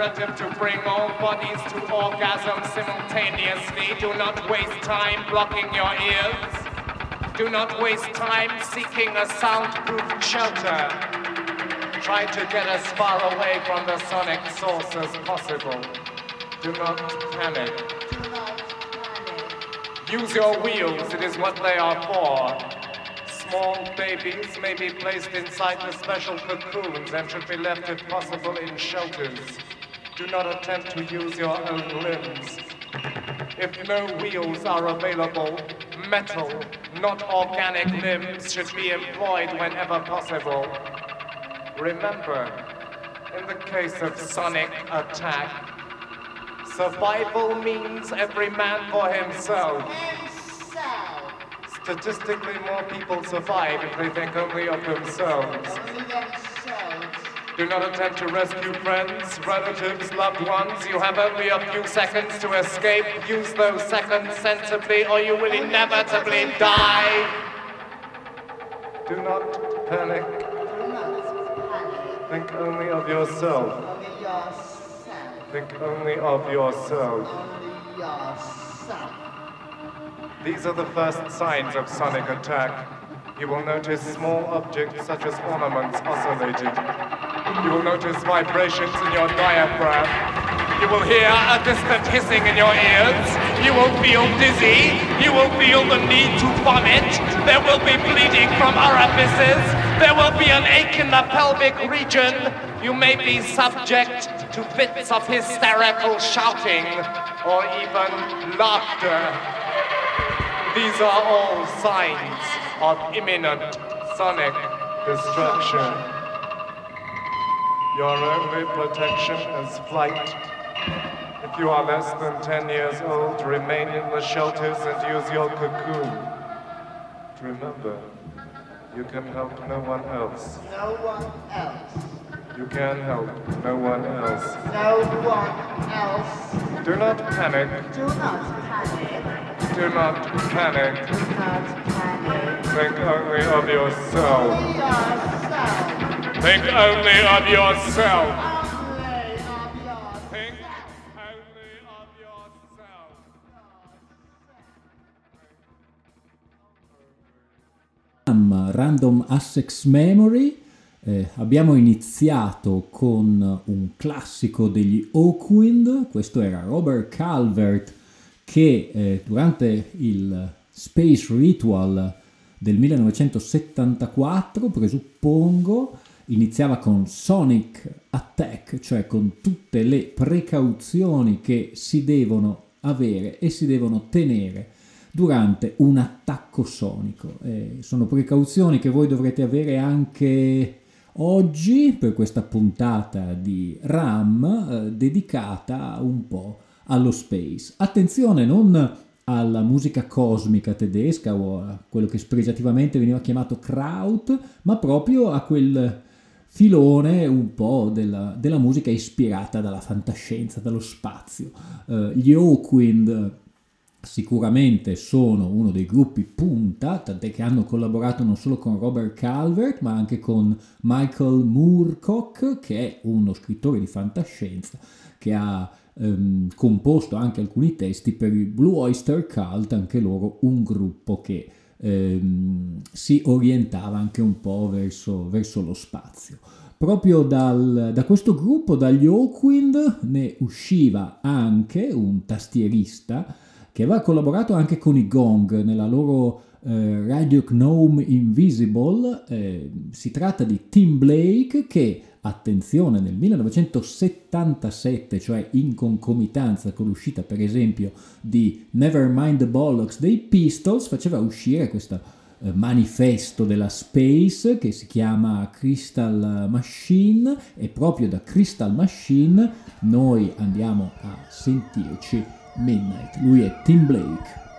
Imperative to bring all bodies to orgasm simultaneously. Do not waste time blocking your ears. Do not waste time seeking a soundproof shelter. Try to get as far away from the sonic source as possible. Do not panic. Use your wheels, it is what they are for. Small babies may be placed inside the special cocoons and should be left if possible in shelters. Do not attempt to use your own limbs. If no wheels are available, metal, not organic limbs should be employed whenever possible. Remember, in the case of sonic attack, survival means every man for himself. Statistically, more people survive if they think only of themselves. Do not attempt to rescue friends, relatives, loved ones. You have only a few seconds to escape. Use those seconds sensibly, or you will inevitably die. Do not panic. Think only of yourself. Think only of yourself. These are the first signs of sonic attack. You will notice small objects such as ornaments oscillating. You will notice vibrations in your diaphragm. You will hear a distant hissing in your ears. You will feel dizzy. You will feel the need to vomit. There will be bleeding from orifices. There will be an ache in the pelvic region. You may be subject to fits of hysterical shouting or even laughter. These are all signs of imminent sonic destruction. Your only protection is flight. If you are less than 10 years old, remain in the shelters and use your cocoon. Remember, you can help no one else. No one else. You can help no one else. No one else. Do not panic. Do not panic. Do not panic. Think only of yourself. Think only of yourself. Think only of yourself. Random Assex Memory. Eh, abbiamo iniziato con un classico degli Oakwind, questo era Robert Calvert che eh, durante il Space Ritual del 1974, presuppongo, iniziava con Sonic Attack, cioè con tutte le precauzioni che si devono avere e si devono tenere durante un attacco sonico. Eh, sono precauzioni che voi dovrete avere anche oggi per questa puntata di RAM eh, dedicata un po' allo space. Attenzione, non alla musica cosmica tedesca o a quello che spregiativamente veniva chiamato Kraut, ma proprio a quel filone un po' della, della musica ispirata dalla fantascienza, dallo spazio. Uh, gli Oakwind sicuramente sono uno dei gruppi punta, tant'è che hanno collaborato non solo con Robert Calvert, ma anche con Michael Moorcock, che è uno scrittore di fantascienza che ha ehm, composto anche alcuni testi per il Blue Oyster Cult, anche loro un gruppo che ehm, si orientava anche un po' verso, verso lo spazio. Proprio dal, da questo gruppo, dagli Oakwind, ne usciva anche un tastierista che aveva collaborato anche con i Gong nella loro eh, Radio Gnome Invisible. Eh, si tratta di Tim Blake che attenzione, nel 1977, cioè in concomitanza con l'uscita per esempio di Nevermind the Bollocks dei Pistols, faceva uscire questo eh, manifesto della Space che si chiama Crystal Machine e proprio da Crystal Machine noi andiamo a sentirci Midnight. Lui è Tim Blake.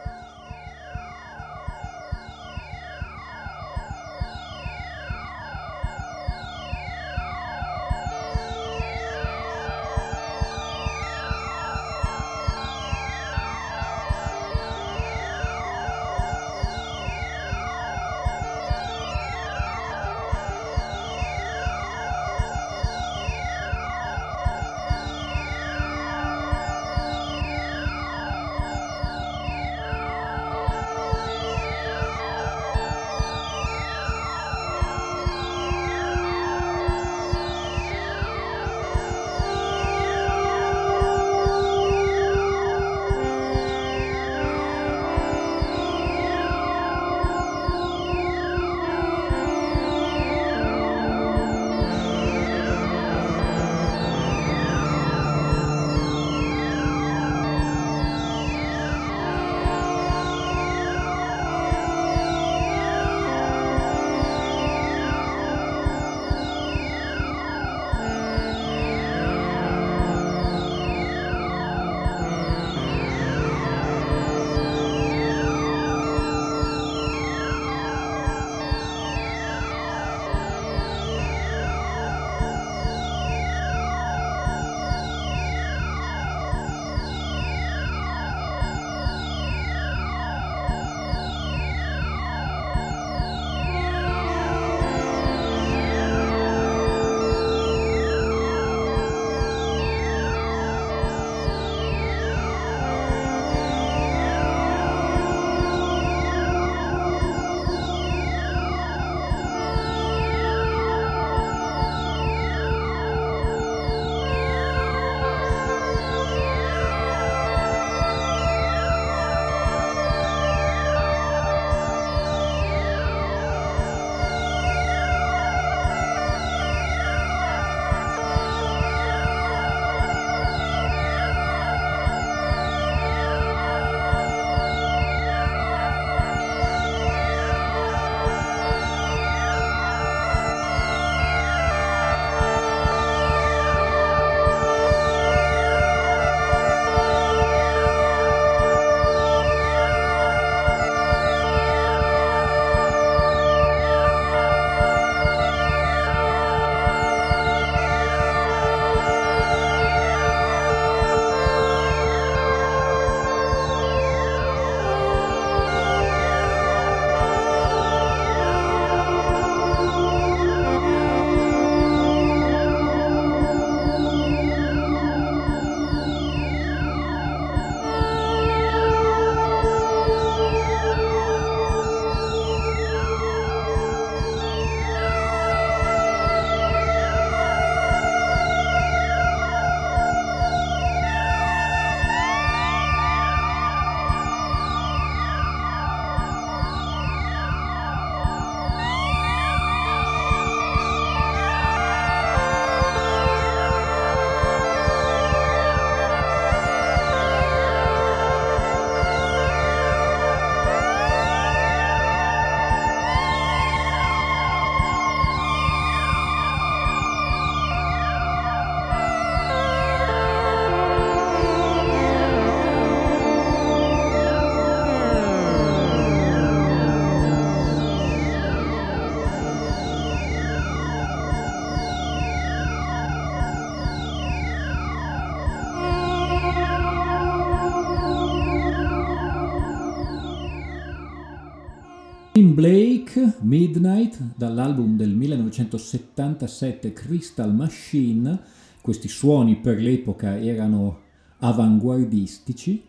Midnight, dall'album del 1977 Crystal Machine. Questi suoni per l'epoca erano avanguardistici.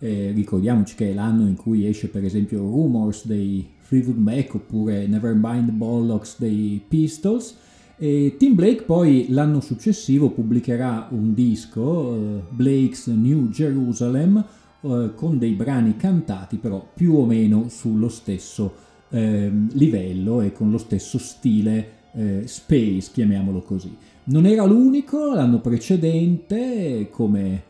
Eh, ricordiamoci che è l'anno in cui esce per esempio Rumors dei Fleetwood Mac oppure Nevermind Bollocks dei Pistols. E Tim Blake poi l'anno successivo pubblicherà un disco, uh, Blake's New Jerusalem, uh, con dei brani cantati però più o meno sullo stesso eh, livello e con lo stesso stile eh, space, chiamiamolo così. Non era l'unico, l'anno precedente, come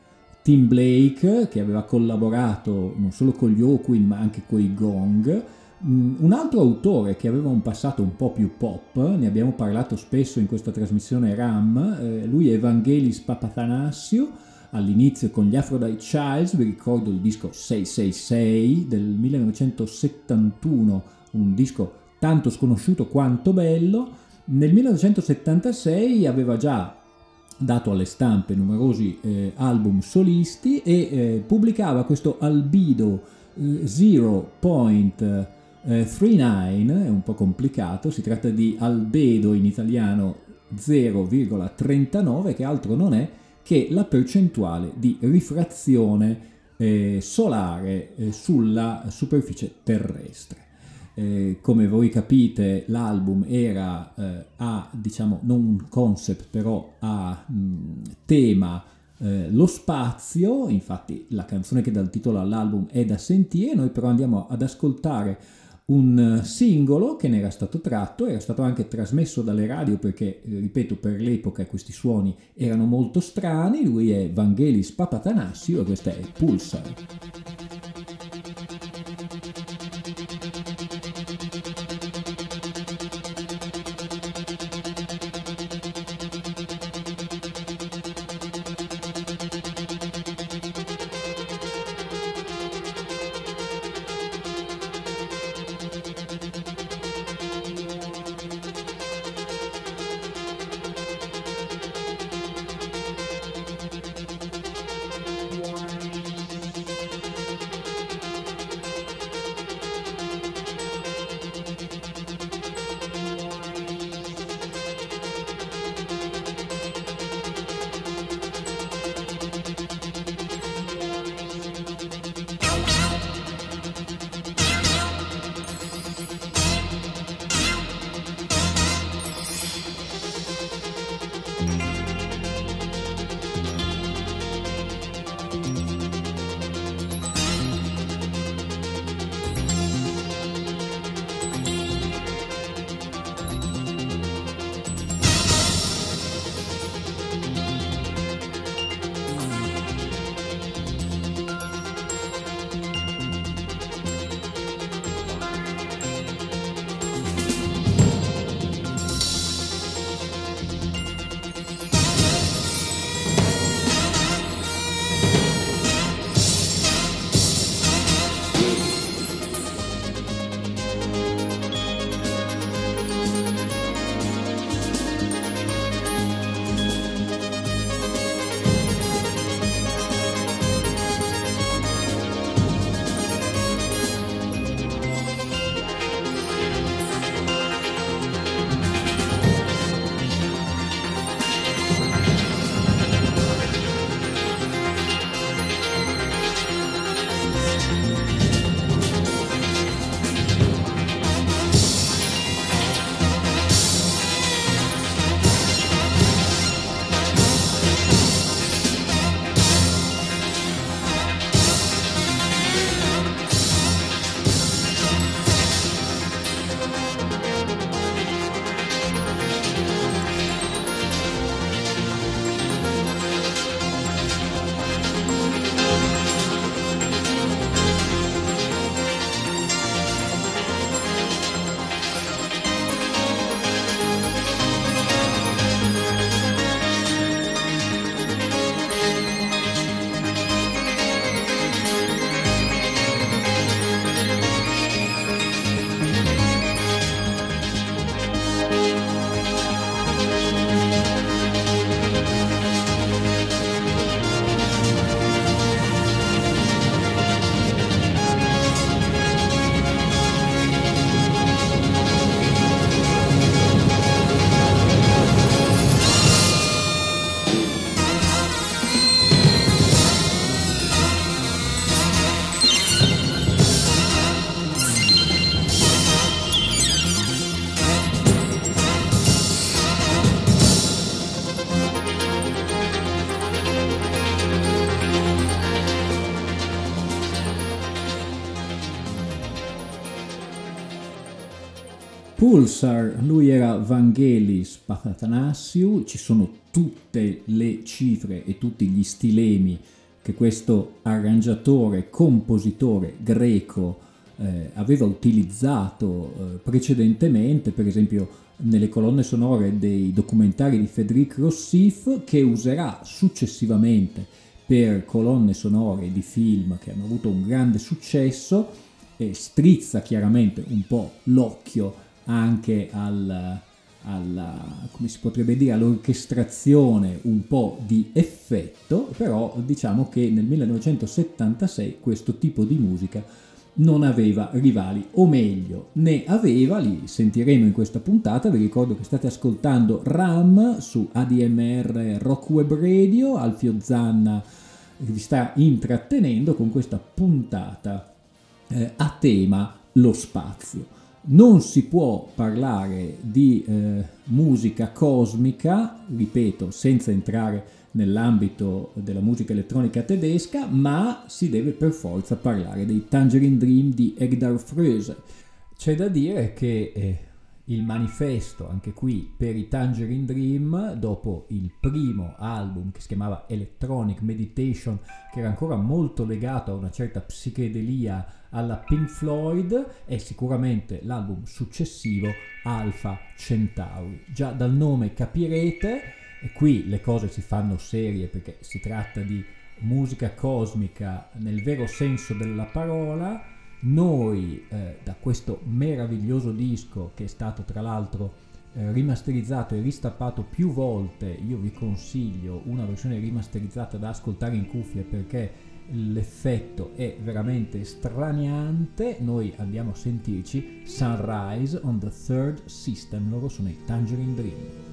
Tim Blake, che aveva collaborato non solo con gli Hawkwind ma anche con i Gong, mm, un altro autore che aveva un passato un po' più pop, ne abbiamo parlato spesso in questa trasmissione RAM, eh, lui è Evangelis Papathanassio, all'inizio con gli Aphrodite Childs, vi ricordo il disco 666 del 1971, un disco tanto sconosciuto quanto bello. Nel 1976 aveva già dato alle stampe numerosi eh, album solisti e eh, pubblicava questo Albido eh, 0.39, è un po' complicato, si tratta di Albedo in italiano 0,39 che altro non è che la percentuale di rifrazione eh, solare eh, sulla superficie terrestre. Eh, come voi capite l'album era eh, a, diciamo, non un concept, però a mh, tema eh, lo spazio, infatti la canzone che dà il titolo all'album è da sentire, noi però andiamo ad ascoltare un singolo che ne era stato tratto, era stato anche trasmesso dalle radio perché, ripeto, per l'epoca questi suoni erano molto strani, lui è Vangelis Papatanassio e questa è Pulsar. Pulsar, lui era Vangelis Papatanassiou, ci sono tutte le cifre e tutti gli stilemi che questo arrangiatore, compositore greco eh, aveva utilizzato eh, precedentemente, per esempio nelle colonne sonore dei documentari di Frédéric Rossif, che userà successivamente per colonne sonore di film che hanno avuto un grande successo e strizza chiaramente un po' l'occhio anche al, alla, come si potrebbe dire, all'orchestrazione un po' di effetto, però diciamo che nel 1976 questo tipo di musica non aveva rivali, o meglio, ne aveva, li sentiremo in questa puntata, vi ricordo che state ascoltando RAM su ADMR Rock Web Radio, Alfio Zanna vi sta intrattenendo con questa puntata eh, a tema lo spazio non si può parlare di eh, musica cosmica, ripeto, senza entrare nell'ambito della musica elettronica tedesca, ma si deve per forza parlare dei Tangerine Dream di Egdar Fröse. C'è da dire che eh, il manifesto, anche qui, per i Tangerine Dream, dopo il primo album che si chiamava Electronic Meditation, che era ancora molto legato a una certa psichedelia alla Pink Floyd, è sicuramente l'album successivo Alpha Centauri. Già dal nome capirete, e qui le cose si fanno serie perché si tratta di musica cosmica nel vero senso della parola, noi eh, da questo meraviglioso disco che è stato tra l'altro eh, rimasterizzato e ristappato più volte, io vi consiglio una versione rimasterizzata da ascoltare in cuffia perché l'effetto è veramente straniante. Noi andiamo a sentirci Sunrise on the Third System, loro sono i Tangerine Dream.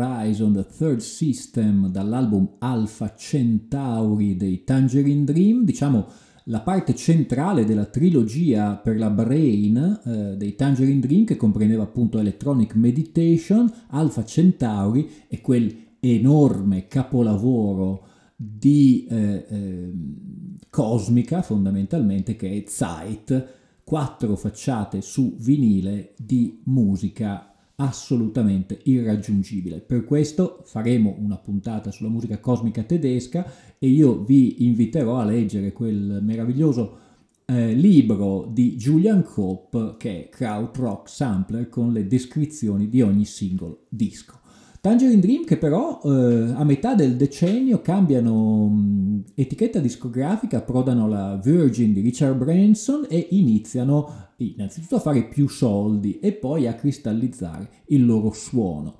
Rise on the Third System dall'album Alpha Centauri dei Tangerine Dream, diciamo la parte centrale della trilogia per la Brain eh, dei Tangerine Dream che comprendeva appunto Electronic Meditation, Alpha Centauri e quel enorme capolavoro di eh, eh, cosmica fondamentalmente che è Zeit, quattro facciate su vinile di musica assolutamente irraggiungibile. Per questo faremo una puntata sulla musica cosmica tedesca e io vi inviterò a leggere quel meraviglioso eh, libro di Julian Cope che è Krautrock Sampler con le descrizioni di ogni singolo disco. Tangerine Dream che però eh, a metà del decennio cambiano mh, etichetta discografica, approdano la Virgin di Richard Branson e iniziano innanzitutto a fare più soldi e poi a cristallizzare il loro suono.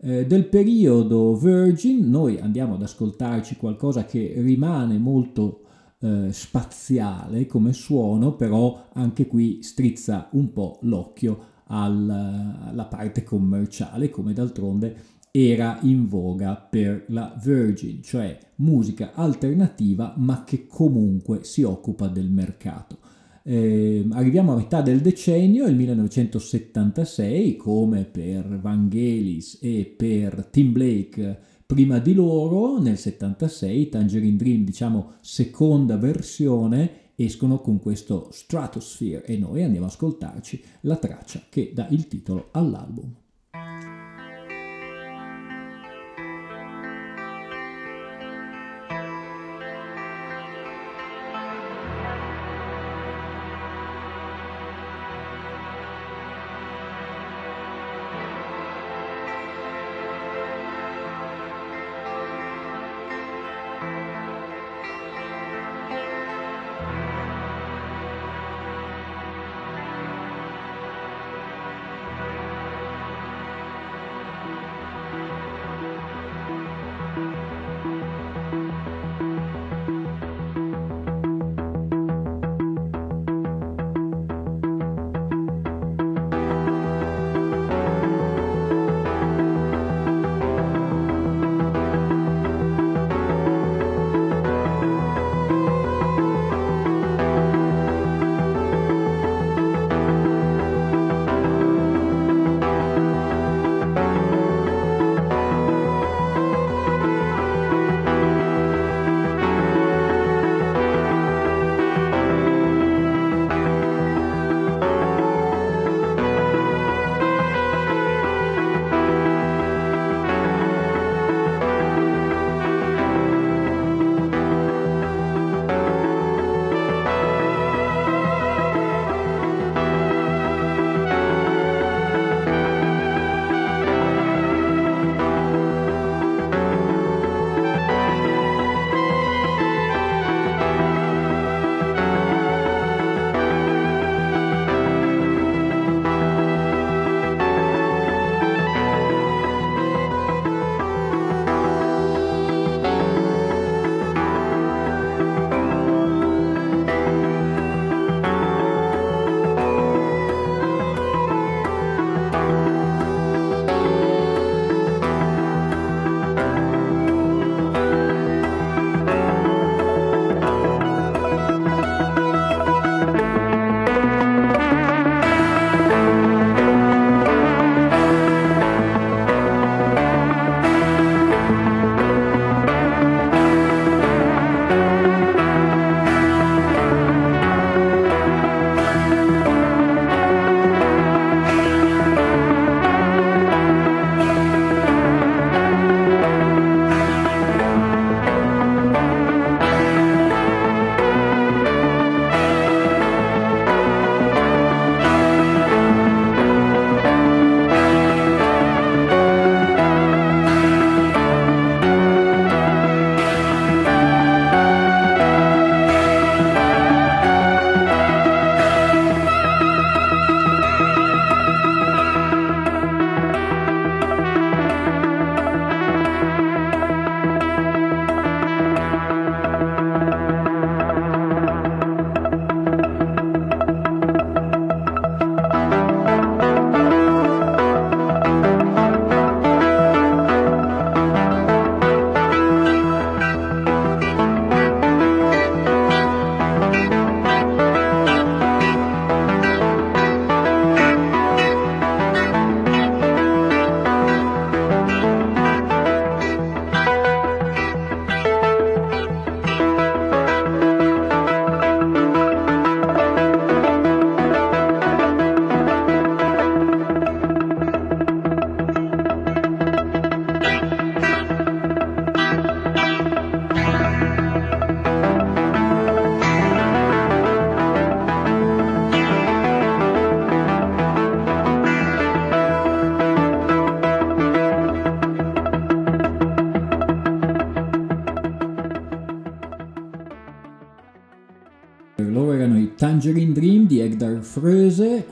Eh, del periodo Virgin noi andiamo ad ascoltarci qualcosa che rimane molto eh, spaziale come suono, però anche qui strizza un po' l'occhio alla parte commerciale, come d'altronde era in voga per la Virgin, cioè musica alternativa ma che comunque si occupa del mercato. Eh, arriviamo a metà del decennio, il 1976, come per Vangelis e per Tim Blake prima di loro, nel 76 Tangerine Dream, diciamo seconda versione, escono con questo Stratosphere e noi andiamo ad ascoltarci la traccia che dà il titolo all'album.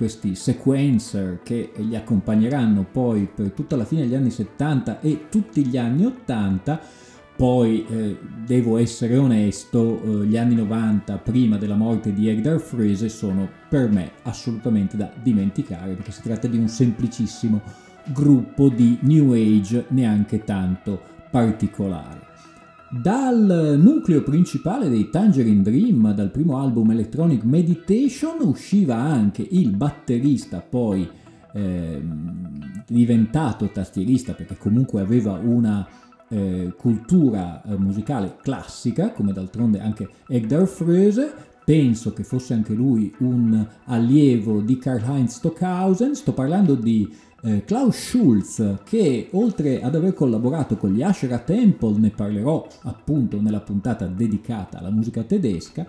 Questi sequencer che gli accompagneranno poi per tutta la fine degli anni 70 e tutti gli anni 80. Poi eh, devo essere onesto, eh, gli anni 90 prima della morte di Egdar Fröse sono per me assolutamente da dimenticare perché si tratta di un semplicissimo gruppo di New Age neanche tanto particolare. Dal nucleo principale dei Tangerine Dream, dal primo album Electronic Meditation, usciva anche il batterista, poi eh, diventato tastierista perché comunque aveva una eh, cultura eh, musicale classica, come d'altronde anche Egdar Fröse. Penso che fosse anche lui un allievo di Karl-Heinz Stockhausen. Sto parlando di eh, Klaus Schulz, che oltre ad aver collaborato con gli Asherah Temple, ne parlerò appunto nella puntata dedicata alla musica tedesca,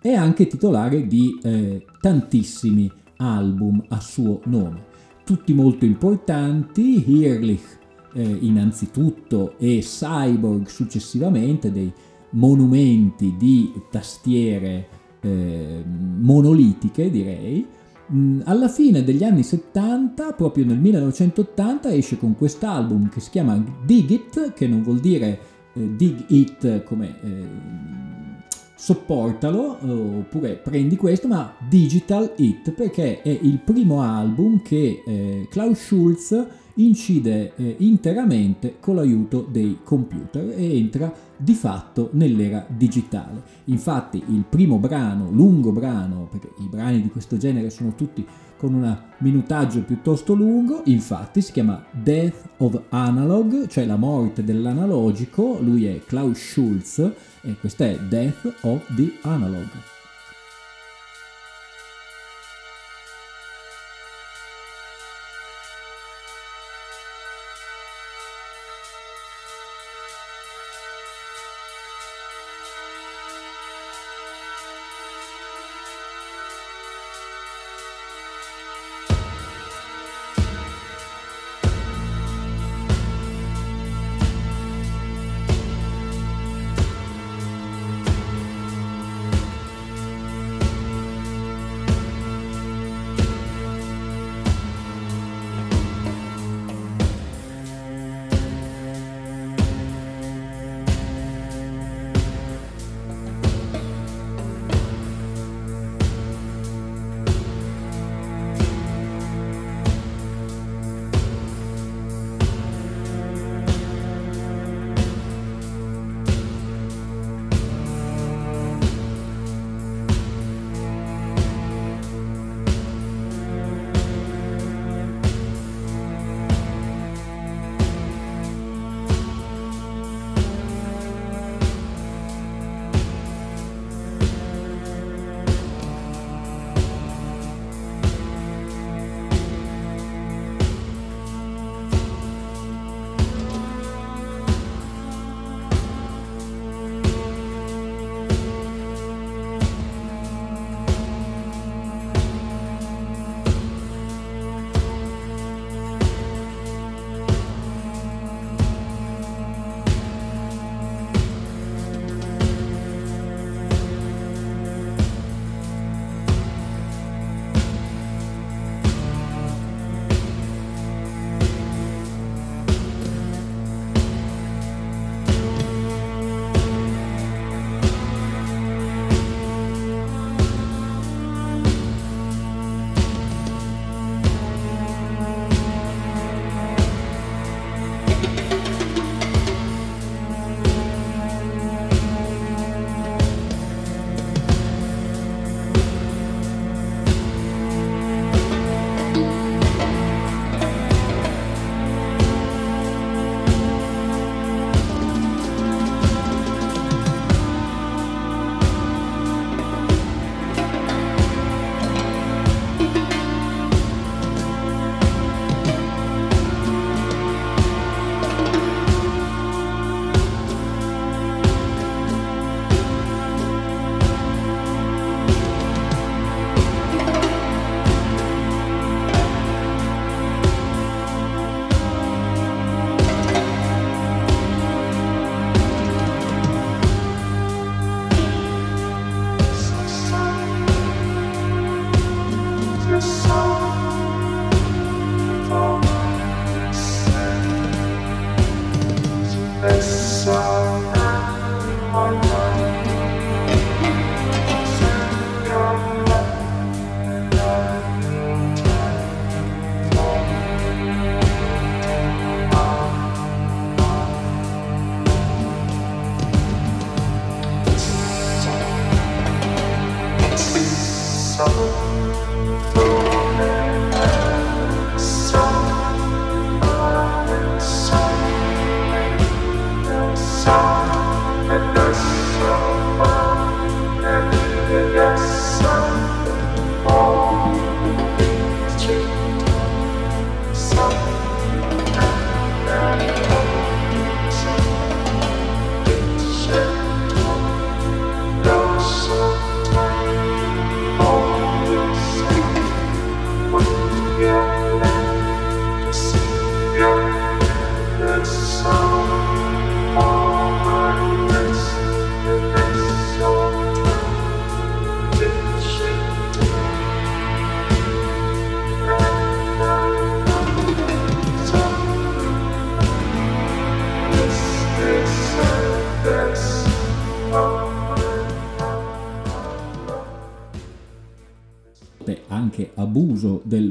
è anche titolare di eh, tantissimi album a suo nome, tutti molto importanti, Hirlich eh, innanzitutto e Cyborg successivamente, dei monumenti di tastiere eh, monolitiche direi, alla fine degli anni 70, proprio nel 1980, esce con quest'album che si chiama Dig It, che non vuol dire eh, Dig It come eh, sopportalo oppure prendi questo, ma Digital It, perché è il primo album che eh, Klaus Schulz incide eh, interamente con l'aiuto dei computer e entra di fatto nell'era digitale. Infatti il primo brano, lungo brano, perché i brani di questo genere sono tutti con un minutaggio piuttosto lungo, infatti si chiama Death of Analog, cioè la morte dell'analogico, lui è Klaus Schulz e questa è Death of the Analog.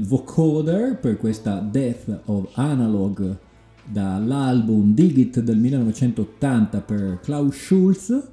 Vocoder per questa Death of Analog dall'album Dig It del 1980 per Klaus Schulz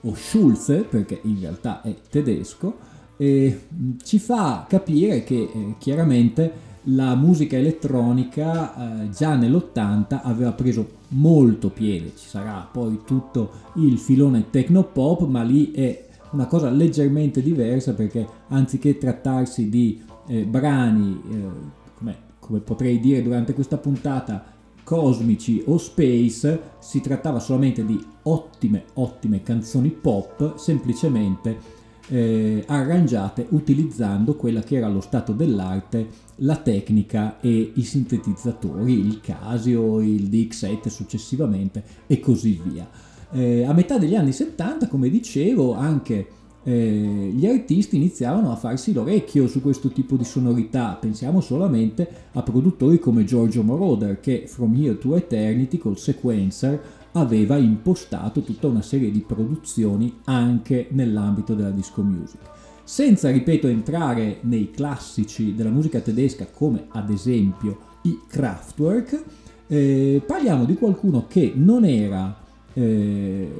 o Schulze perché in realtà è tedesco e ci fa capire che eh, chiaramente la musica elettronica eh, già nell'80 aveva preso molto piede, ci sarà poi tutto il filone technopop, ma lì è una cosa leggermente diversa perché anziché trattarsi di eh, brani, eh, come, potrei dire durante questa puntata, cosmici o space, si trattava solamente di ottime, ottime canzoni pop, semplicemente eh, arrangiate utilizzando quella che era lo stato dell'arte, la tecnica e i sintetizzatori, il Casio, il DX7 successivamente e così via. Eh, a metà degli anni 70, come dicevo, anche eh, gli artisti iniziavano a farsi l'orecchio su questo tipo di sonorità. Pensiamo solamente a produttori come Giorgio Moroder che From Here to Eternity col sequencer aveva impostato tutta una serie di produzioni anche nell'ambito della disco music. Senza, ripeto, entrare nei classici della musica tedesca come ad esempio i Kraftwerk, eh, parliamo di qualcuno che non era, eh,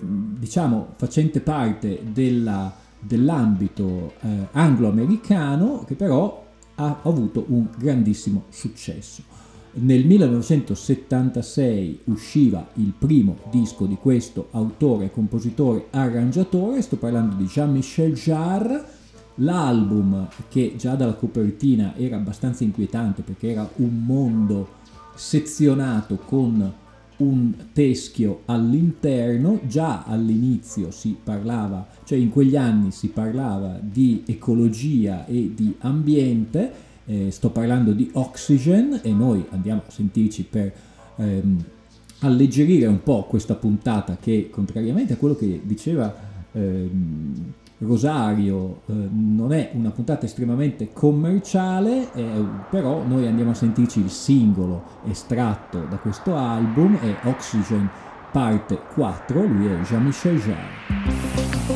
diciamo, facente parte della, dell'ambito eh, anglo-americano, che però ha avuto un grandissimo successo. Nel 1976 usciva il primo disco di questo autore, compositore, arrangiatore, sto parlando di Jean-Michel Jarre. L'album, che già dalla copertina era abbastanza inquietante perché era un mondo sezionato con un teschio all'interno, già all'inizio si parlava, cioè in quegli anni si parlava di ecologia e di ambiente eh, sto parlando di Oxygen e noi andiamo a sentirci per ehm, alleggerire un po' questa puntata che contrariamente a quello che diceva ehm, Rosario eh, non è una puntata estremamente commerciale eh, però noi andiamo a sentirci il singolo estratto da questo album è Oxygen parte 4 lui è Jean-Michel Jarre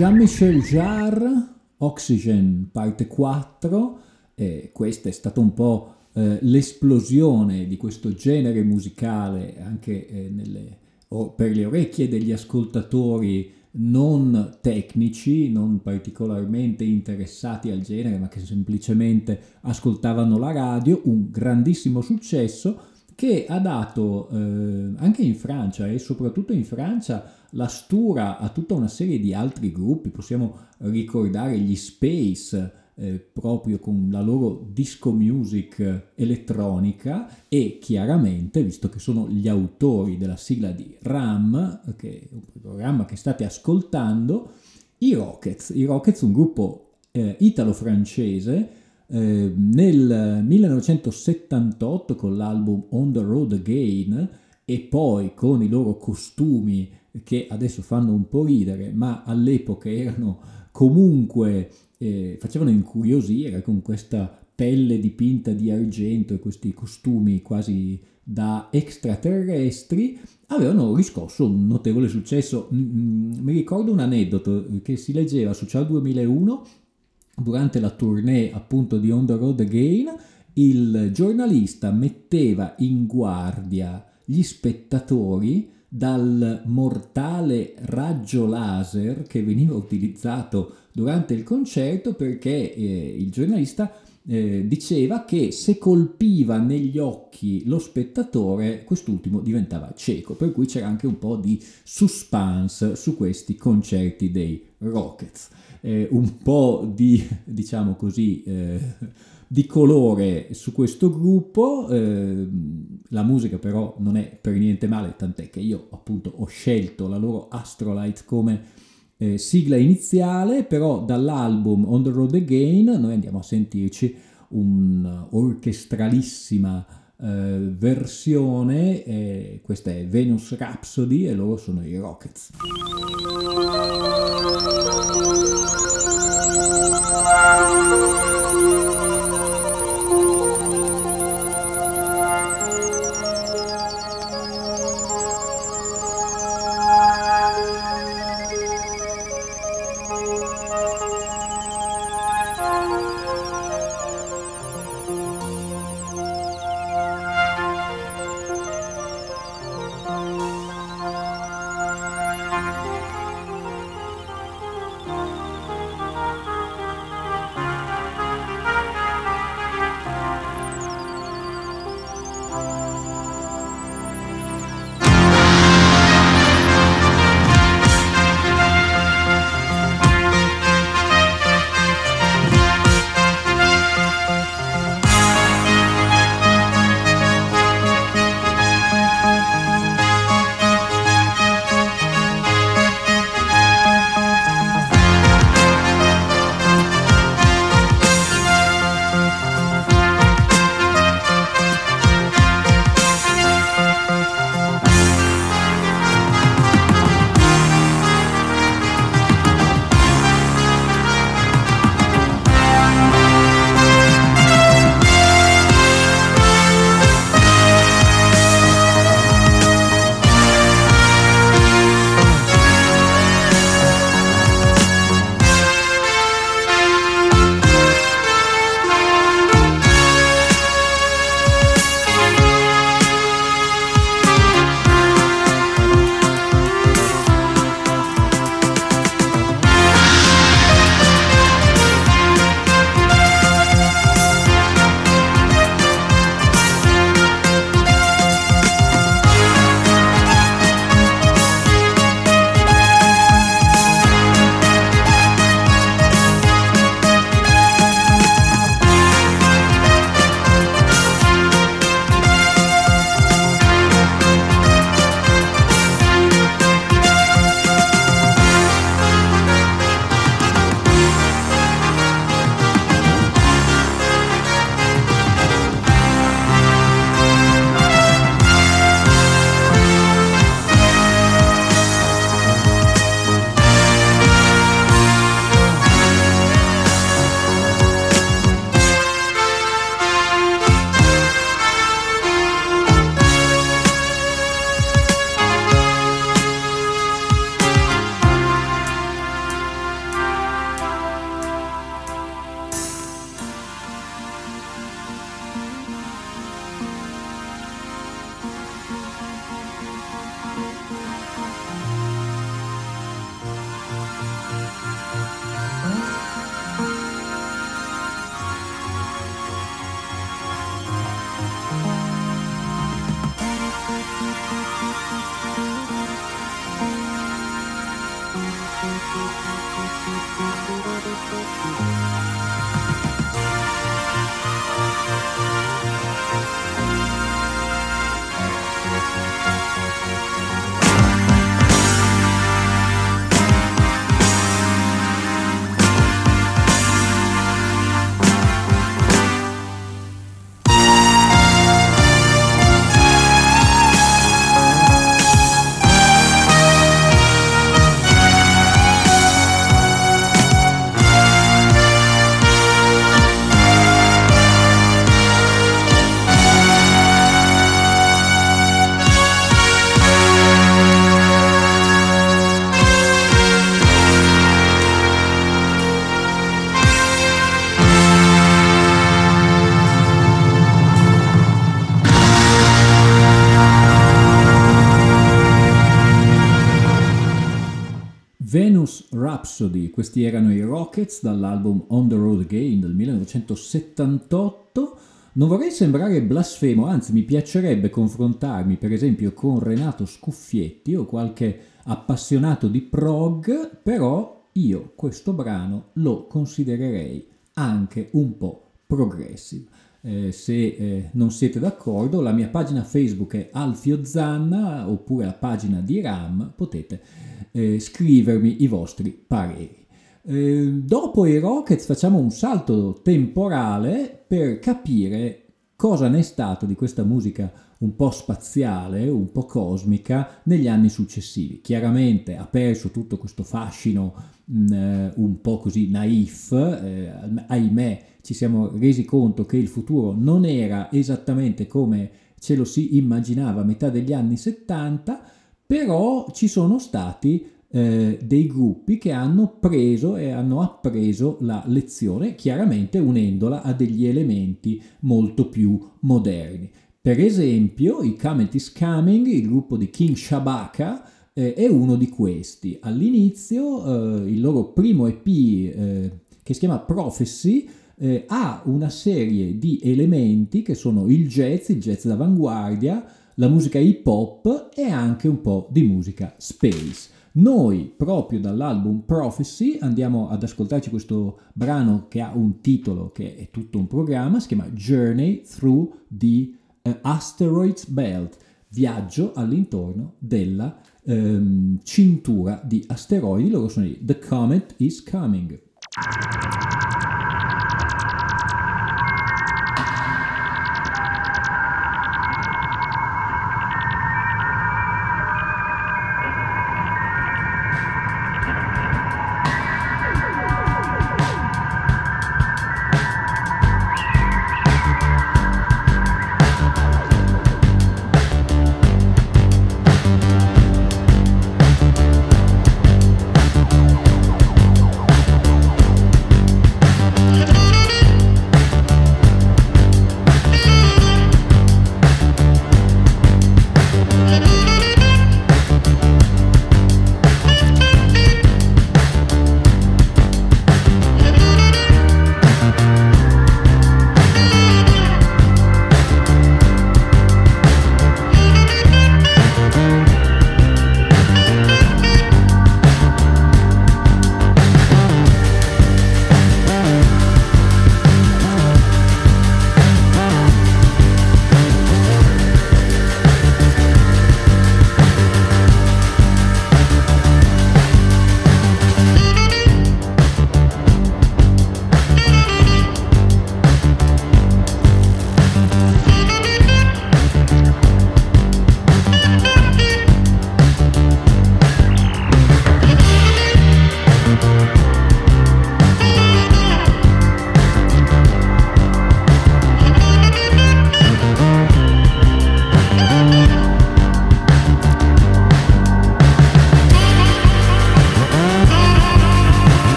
Jean-Michel Jarre, Oxygen parte 4, e questa è stata un po' eh, l'esplosione di questo genere musicale anche eh, nelle, o per le orecchie degli ascoltatori non tecnici, non particolarmente interessati al genere, ma che semplicemente ascoltavano la radio, un grandissimo successo che ha dato eh, anche in Francia e soprattutto in Francia la stura a tutta una serie di altri gruppi, possiamo ricordare gli Space, eh, proprio con la loro disco music elettronica e chiaramente, visto che sono gli autori della sigla di RAM, che è un programma che state ascoltando, i Rockets, i Rockets un gruppo eh, italo-francese eh, nel 1978 con l'album On the Road Again e poi con i loro costumi che adesso fanno un po' ridere, ma all'epoca erano comunque, eh, facevano incuriosire con questa pelle dipinta di argento e questi costumi quasi da extraterrestri, avevano riscosso un notevole successo. Mi ricordo un aneddoto che si leggeva su Ciao 2001 durante la tournée appunto di On the Road Again, il giornalista metteva in guardia gli spettatori dal mortale raggio laser che veniva utilizzato durante il concerto perché eh, il giornalista eh, diceva che se colpiva negli occhi lo spettatore quest'ultimo diventava cieco, per cui c'era anche un po' di suspense su questi concerti dei Rockets. Eh, un po' di, diciamo così, eh, di colore su questo gruppo. Eh, la musica però non è per niente male, tant'è che io appunto ho scelto la loro Astrolight come eh, sigla iniziale, però dall'album On the Road Again noi andiamo a sentirci un'orchestralissima eh, versione, questa è Venus Rhapsody e loro sono i Rockets. Thank you. Rhapsody, questi erano i Rockets dall'album On the Road Again del 1978. Non vorrei sembrare blasfemo, anzi mi piacerebbe confrontarmi per esempio con Renato Scuffietti o qualche appassionato di prog, però io questo brano lo considererei anche un po' progressive. Eh, se eh, non siete d'accordo, la mia pagina Facebook è Alfio Zanna oppure la pagina di RAM, potete eh, scrivermi i vostri pareri. Eh, dopo i Rockets facciamo un salto temporale per capire cosa ne è stato di questa musica un po' spaziale, un po' cosmica negli anni successivi. Chiaramente ha perso tutto questo fascino mh, eh, un po' così naif, eh, ahimè ci siamo resi conto che il futuro non era esattamente come ce lo si immaginava a metà degli anni 70, però ci sono stati eh, dei gruppi che hanno preso e hanno appreso la lezione, chiaramente unendola a degli elementi molto più moderni. Per esempio, i Comet is Coming, il gruppo di King Shabaka, eh, è uno di questi. All'inizio, eh, il loro primo EP, eh, che si chiama Prophecy, eh, ha una serie di elementi che sono il jazz, il jazz d'avanguardia, la musica hip hop e anche un po' di musica space. Noi, proprio dall'album Prophecy, andiamo ad ascoltarci questo brano che ha un titolo che è tutto un programma, si chiama Journey Through the uh, Asteroids Belt, viaggio all'intorno della um, cintura di asteroidi, loro sono i The Comet is Coming.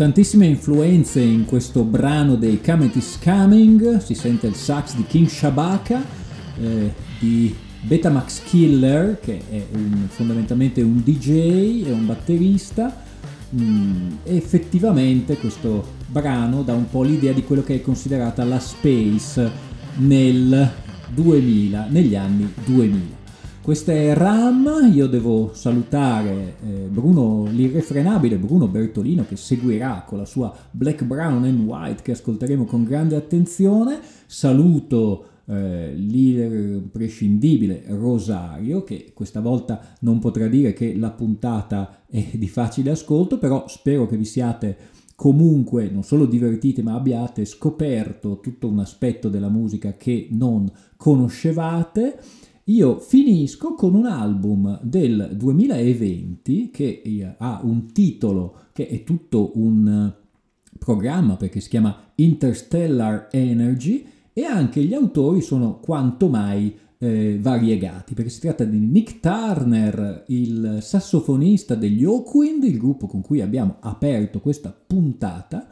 Tantissime influenze in questo brano dei Comet is Coming, si sente il sax di King Shabaka, eh, di Betamax Killer, che è un, fondamentalmente un DJ e un batterista. Mm, effettivamente questo brano dà un po' l'idea di quello che è considerata la space nel 2000, negli anni 2000. Questa è RAM, io devo salutare eh, Bruno l'irrefrenabile Bruno Bertolino che seguirà con la sua Black, Brown and White che ascolteremo con grande attenzione. Saluto eh, l'imprescindibile Rosario che questa volta non potrà dire che la puntata è di facile ascolto, però spero che vi siate comunque non solo divertiti ma abbiate scoperto tutto un aspetto della musica che non conoscevate. Io finisco con un album del 2020 che eh, ha un titolo che è tutto un programma perché si chiama Interstellar Energy e anche gli autori sono quanto mai eh, variegati perché si tratta di Nick Turner, il sassofonista degli Oakwind, il gruppo con cui abbiamo aperto questa puntata,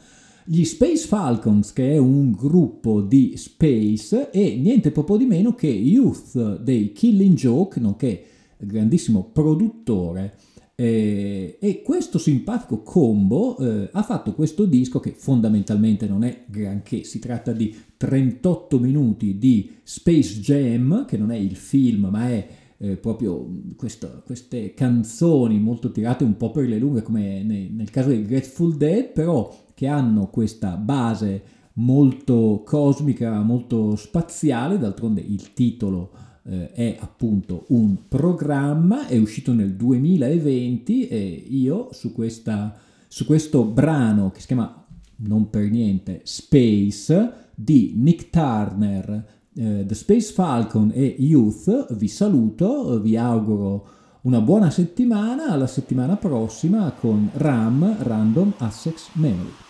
gli Space Falcons, che è un gruppo di space, e niente proprio di meno che Youth dei Killing Joke, nonché grandissimo produttore. Eh, e questo simpatico combo eh, ha fatto questo disco che fondamentalmente non è granché, si tratta di 38 minuti di Space Jam, che non è il film ma è eh, proprio questo, queste canzoni molto tirate un po' per le lunghe come nel, nel caso dei Grateful Dead, però che hanno questa base molto cosmica, molto spaziale, d'altronde il titolo eh, è appunto un programma, è uscito nel 2020 e io su, questa, su questo brano che si chiama non per niente Space di Nick Turner, eh, The Space Falcon e Youth, vi saluto, vi auguro una buona settimana, alla settimana prossima con RAM Random Access Memory.